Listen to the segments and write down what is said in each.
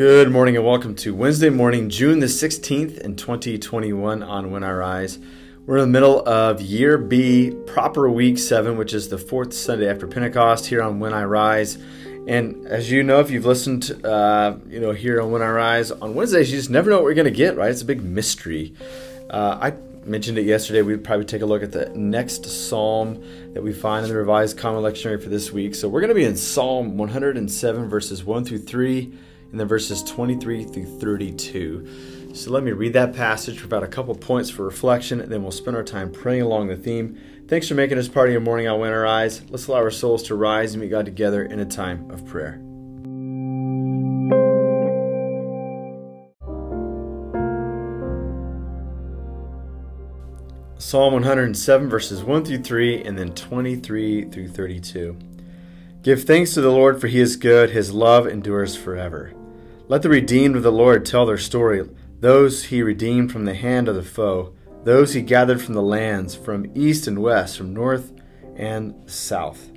Good morning and welcome to Wednesday morning, June the 16th in 2021 on When I Rise. We're in the middle of year B, proper week seven, which is the fourth Sunday after Pentecost here on When I Rise. And as you know, if you've listened, uh, you know, here on When I Rise on Wednesdays, you just never know what we're going to get, right? It's a big mystery. Uh, I mentioned it yesterday. We'd probably take a look at the next psalm that we find in the Revised Common Lectionary for this week. So we're going to be in Psalm 107, verses 1 through 3 and then verses 23 through 32. So let me read that passage, provide a couple points for reflection, and then we'll spend our time praying along the theme. Thanks for making this part of your morning on I Rise. Let's allow our souls to rise and meet God together in a time of prayer. Psalm 107, verses 1 through 3, and then 23 through 32. Give thanks to the Lord, for he is good, his love endures forever. Let the redeemed of the Lord tell their story, those he redeemed from the hand of the foe, those he gathered from the lands, from east and west, from north and south.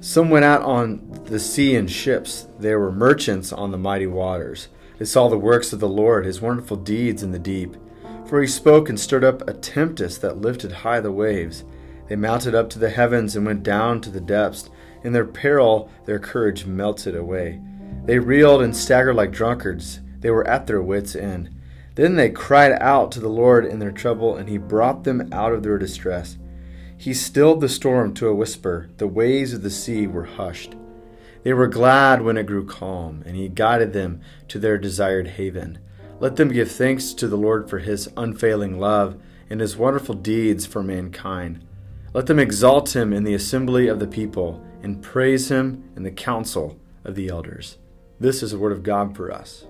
Some went out on the sea in ships. There were merchants on the mighty waters. They saw the works of the Lord, his wonderful deeds in the deep. For he spoke and stirred up a tempest that lifted high the waves. They mounted up to the heavens and went down to the depths. In their peril, their courage melted away. They reeled and staggered like drunkards. They were at their wits' end. Then they cried out to the Lord in their trouble, and he brought them out of their distress. He stilled the storm to a whisper. The waves of the sea were hushed. They were glad when it grew calm, and he guided them to their desired haven. Let them give thanks to the Lord for his unfailing love and his wonderful deeds for mankind. Let them exalt him in the assembly of the people and praise him in the council of the elders. This is the word of God for us.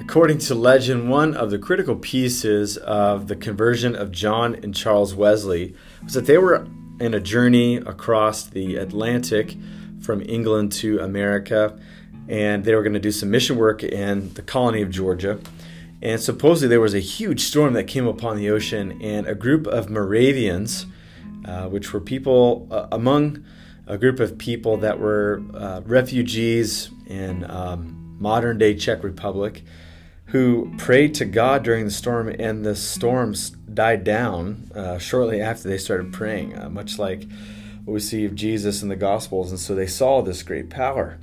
According to legend, one of the critical pieces of the conversion of John and Charles Wesley was that they were in a journey across the Atlantic from England to America, and they were going to do some mission work in the colony of Georgia. And supposedly there was a huge storm that came upon the ocean, and a group of Moravians, uh, which were people uh, among a group of people that were uh, refugees in um, modern day Czech Republic, who prayed to God during the storm, and the storms died down uh, shortly after they started praying, uh, much like what we see of Jesus in the Gospels. And so they saw this great power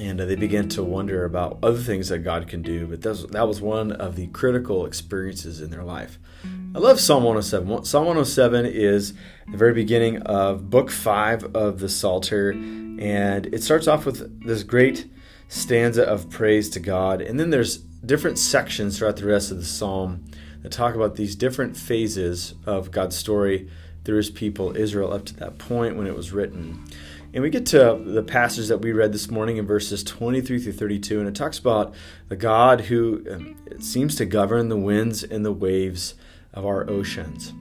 and uh, they began to wonder about other things that God can do. But that was one of the critical experiences in their life. I love Psalm 107. Psalm 107 is the very beginning of Book Five of the Psalter, and it starts off with this great stanza of praise to God, and then there's different sections throughout the rest of the psalm that talk about these different phases of God's story through His people Israel up to that point when it was written. And we get to the passage that we read this morning in verses 23 through 32, and it talks about the God who um, seems to govern the winds and the waves of our oceans.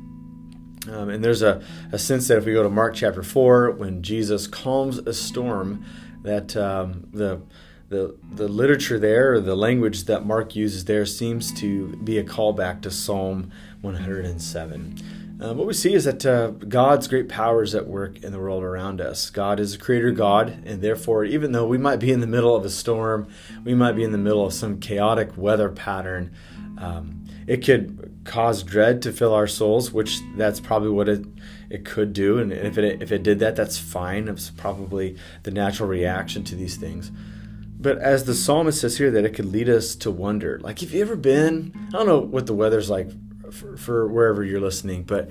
Um, and there's a, a sense that if we go to Mark chapter 4, when Jesus calms a storm, that um, the the the literature there, or the language that Mark uses there, seems to be a callback to Psalm 107. Uh, what we see is that uh, God's great power is at work in the world around us. God is a creator God, and therefore, even though we might be in the middle of a storm, we might be in the middle of some chaotic weather pattern, um, it could cause dread to fill our souls, which that's probably what it it could do. And if it if it did that, that's fine. It's probably the natural reaction to these things. But as the psalmist says here, that it could lead us to wonder. Like, have you ever been? I don't know what the weather's like for, for wherever you're listening. But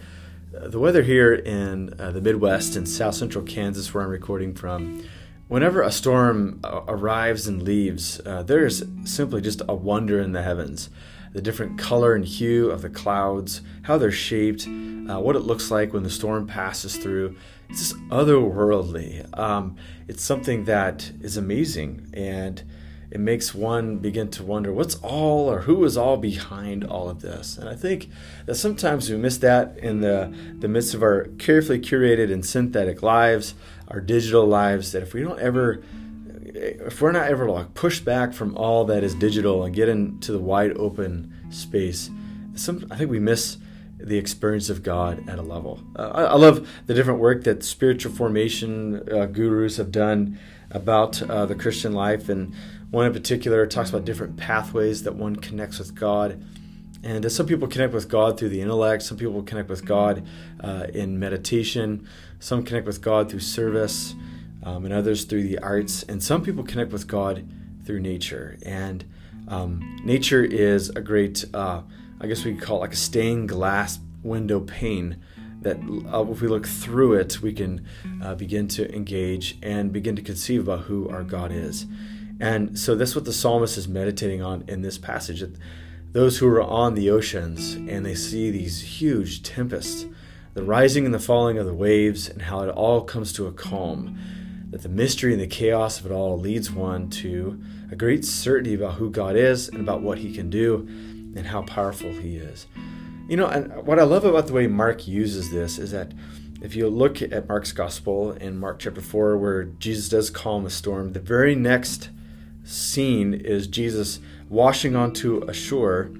uh, the weather here in uh, the Midwest and South Central Kansas, where I'm recording from, whenever a storm uh, arrives and leaves, uh, there is simply just a wonder in the heavens. The different color and hue of the clouds, how they're shaped, uh, what it looks like when the storm passes through. It's just otherworldly. Um, it's something that is amazing. And it makes one begin to wonder what's all or who is all behind all of this. And I think that sometimes we miss that in the, the midst of our carefully curated and synthetic lives, our digital lives, that if we don't ever if we're not ever like push back from all that is digital and get into the wide open space, some I think we miss the experience of God at a level. Uh, I, I, love the different work that spiritual formation uh, gurus have done about uh, the Christian life, and one in particular talks about different pathways that one connects with God. And uh, some people connect with God through the intellect, some people connect with God uh, in meditation, some connect with God through service, um, and others through the arts, and some people connect with God through nature. And um, nature is a great, uh, I guess we could call it like a stained glass window pane that uh, if we look through it, we can uh, begin to engage and begin to conceive about who our God is. And so that's what the psalmist is meditating on in this passage. Those who are on the oceans and they see these huge tempests, the rising and the falling of the waves, and how it all comes to a calm. That the mystery and the chaos of it all leads one to a great certainty about who God is and about what He can do and how powerful He is. You know, and what I love about the way Mark uses this is that if you look at Mark's gospel in Mark chapter 4, where Jesus does calm a storm, the very next scene is Jesus washing onto a shore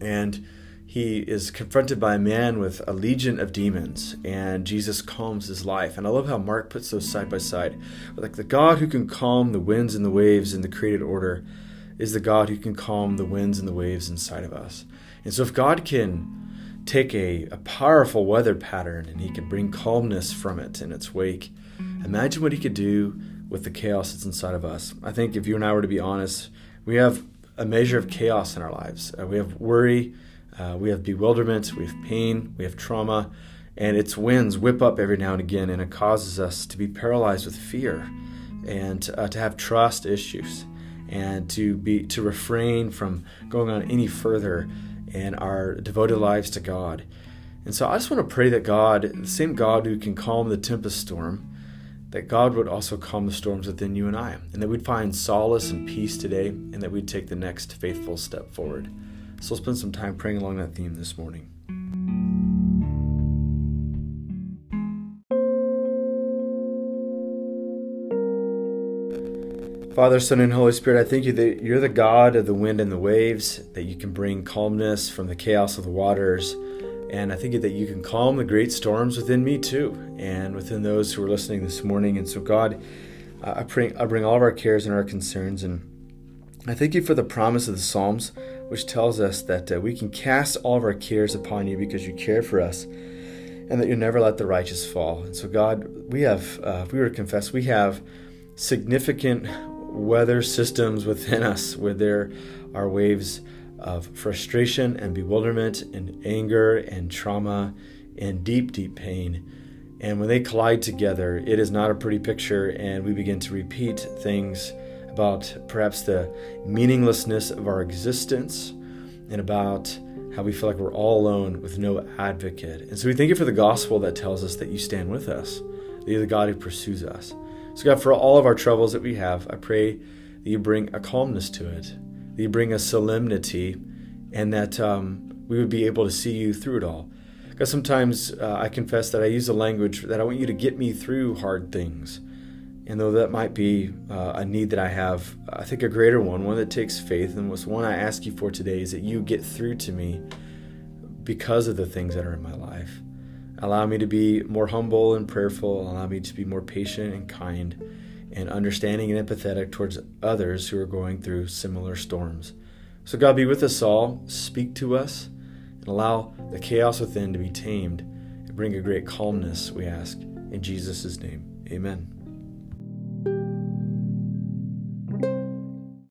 and he is confronted by a man with a legion of demons and jesus calms his life. And i love how mark puts those side by side. Like the god who can calm the winds and the waves in the created order is the god who can calm the winds and the waves inside of us. And so if god can take a, a powerful weather pattern and he can bring calmness from it in its wake imagine what he could do with the chaos that's inside of us. I think if you and I were to be honest, we have a measure of chaos in our lives. Uh, we have worry, uh, we have bewilderment, we have pain, we have trauma, and its winds whip up every now and again, and it causes us to be paralyzed with fear and uh, to have trust issues and to be to refrain from going on any further in our devoted lives to God. And so I just want to pray that God, the same God who can calm the tempest storm, that God would also calm the storms within you and I, and that we'd find solace and peace today, and that we'd take the next faithful step forward. So we'll spend some time praying along that theme this morning. Father, Son, and Holy Spirit, I thank you that you're the God of the wind and the waves, that you can bring calmness from the chaos of the waters and I think that you can calm the great storms within me too, and within those who are listening this morning. And so, God, I pray, I bring all of our cares and our concerns, and I thank you for the promise of the Psalms, which tells us that uh, we can cast all of our cares upon you because you care for us, and that you never let the righteous fall. And so, God, we have, uh, if we were to confess, we have significant weather systems within us where there are waves of frustration and bewilderment and anger and trauma and deep, deep pain. And when they collide together, it is not a pretty picture, and we begin to repeat things about perhaps the meaninglessness of our existence and about how we feel like we're all alone with no advocate. And so we thank you for the gospel that tells us that you stand with us, that you're the God who pursues us. So, God, for all of our troubles that we have, I pray that you bring a calmness to it, you bring a solemnity, and that um, we would be able to see you through it all. Because sometimes uh, I confess that I use a language that I want you to get me through hard things. And though that might be uh, a need that I have, I think a greater one, one that takes faith, and what's one I ask you for today, is that you get through to me because of the things that are in my life. Allow me to be more humble and prayerful. Allow me to be more patient and kind and understanding and empathetic towards others who are going through similar storms. So, God, be with us all, speak to us, and allow the chaos within to be tamed and bring a great calmness, we ask. In Jesus' name, amen.